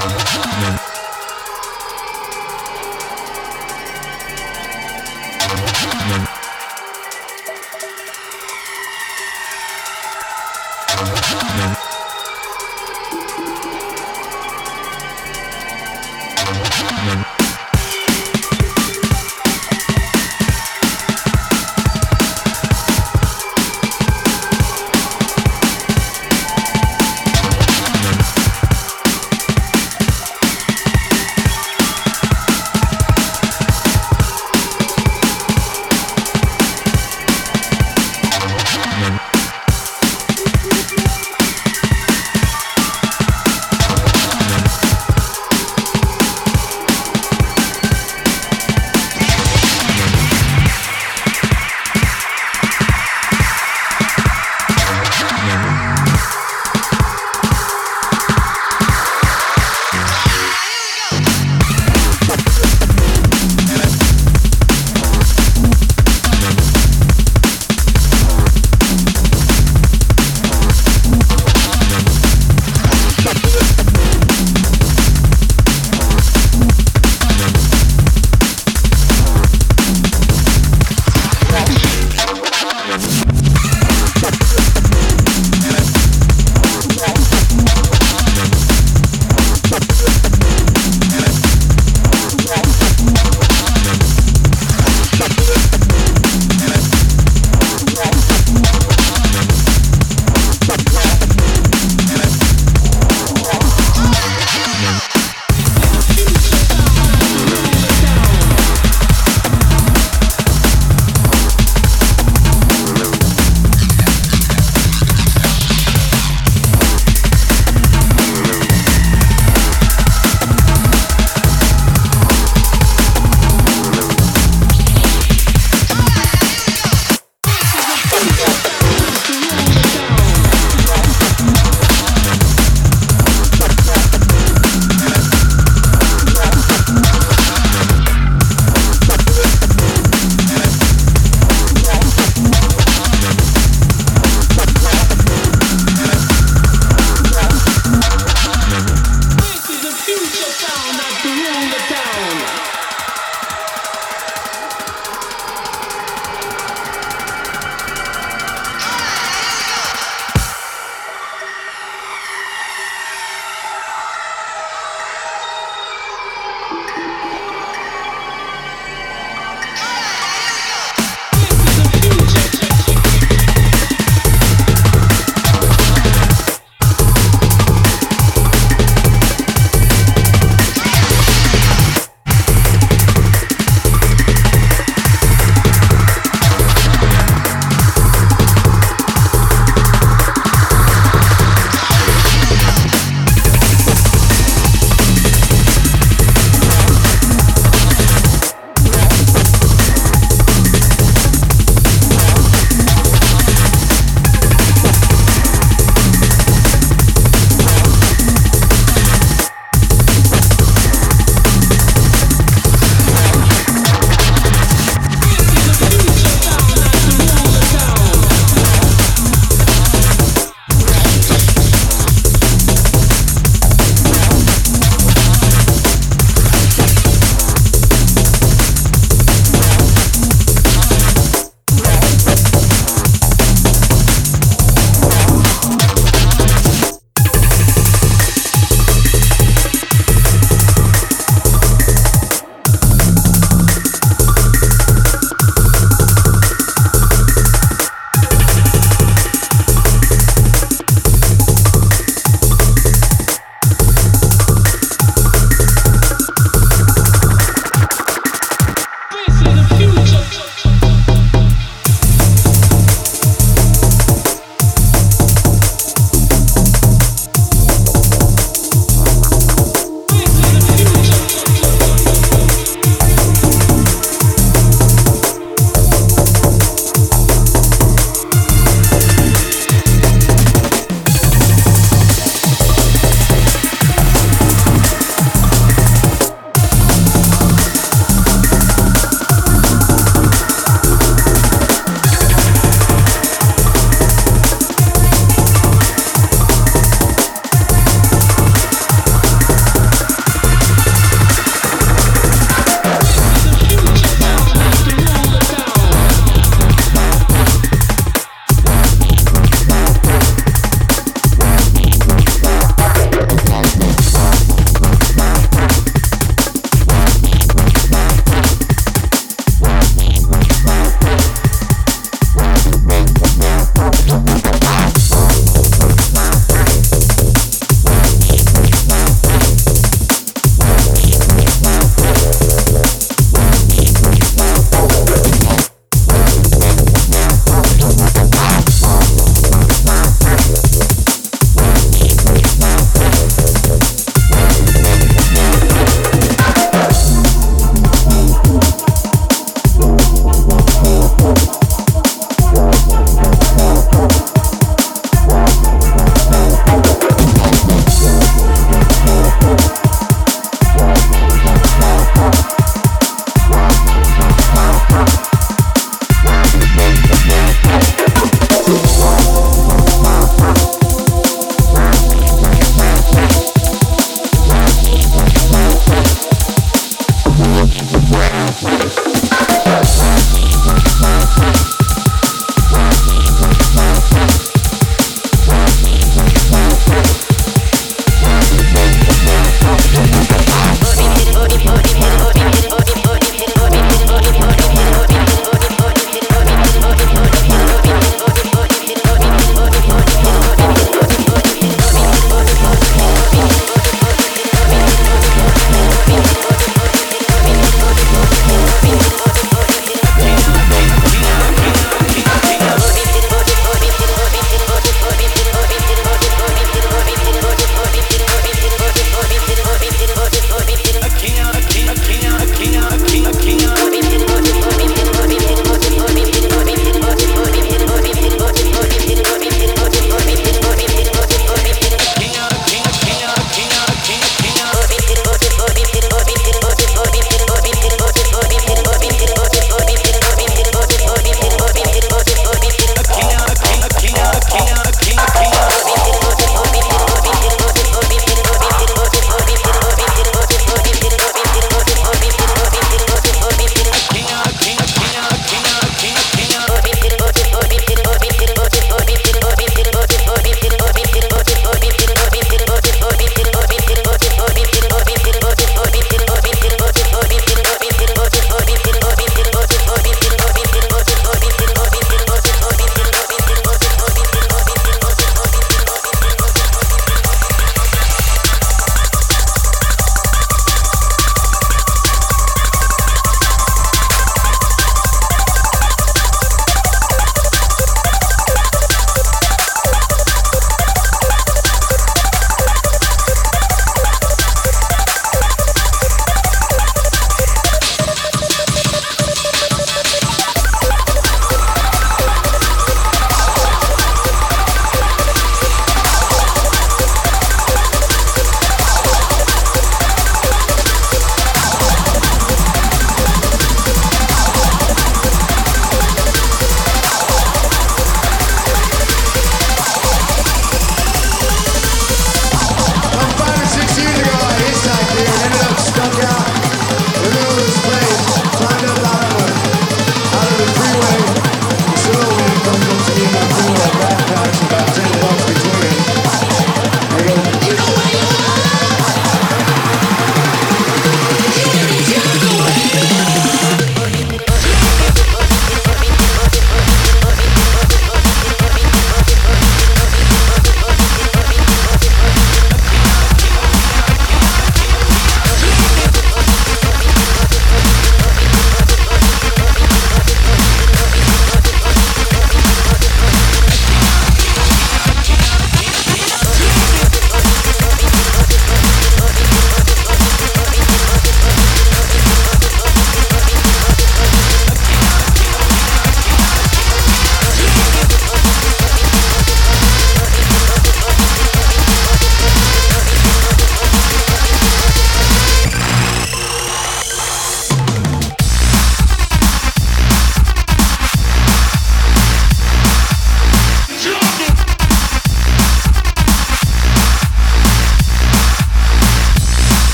Yeah.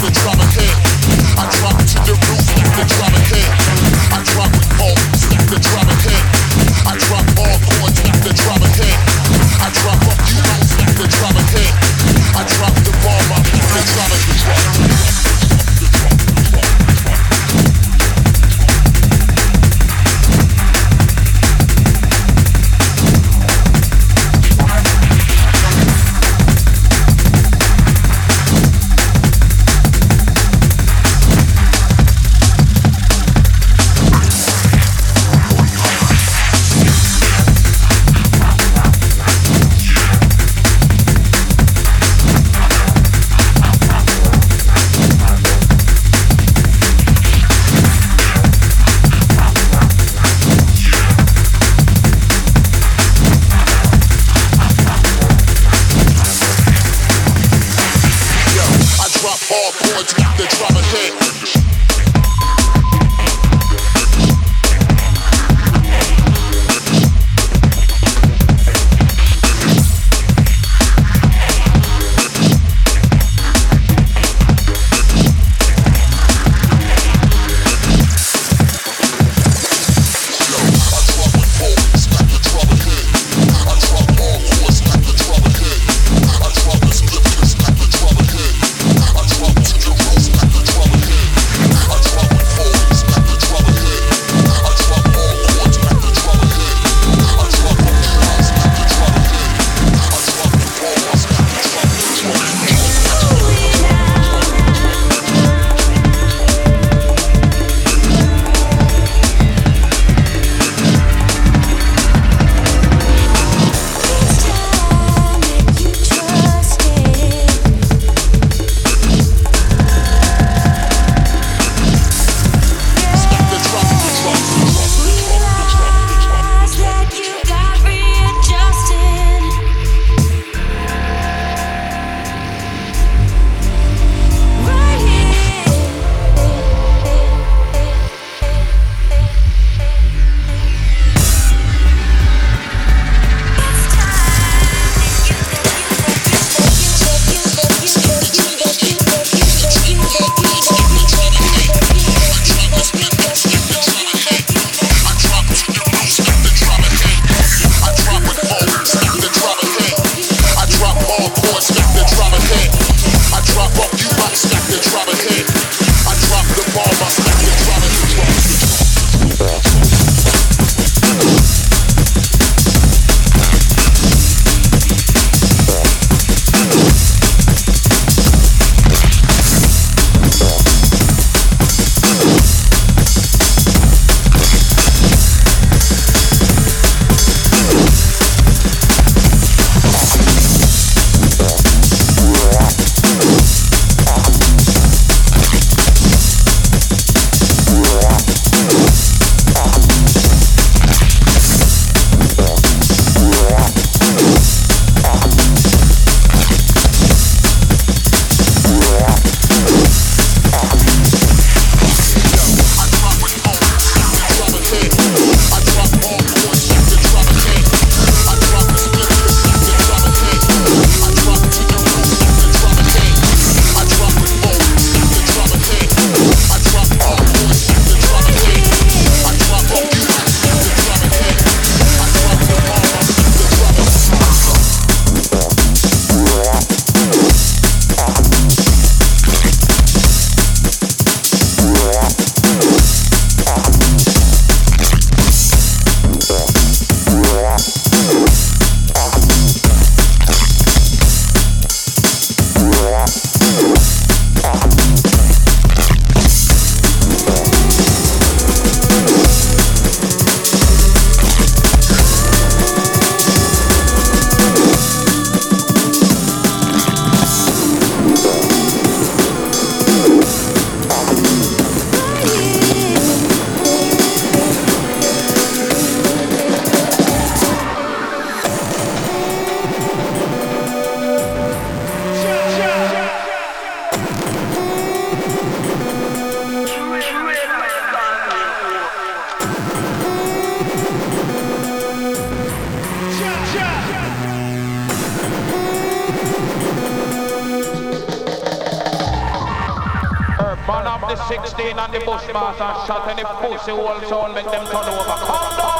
the drama hit. I drop to the roof, the drama. drop hard got to drop a hit. the 16 and the Bushmaster shot and the pussy hole sound make them turn over. Come down.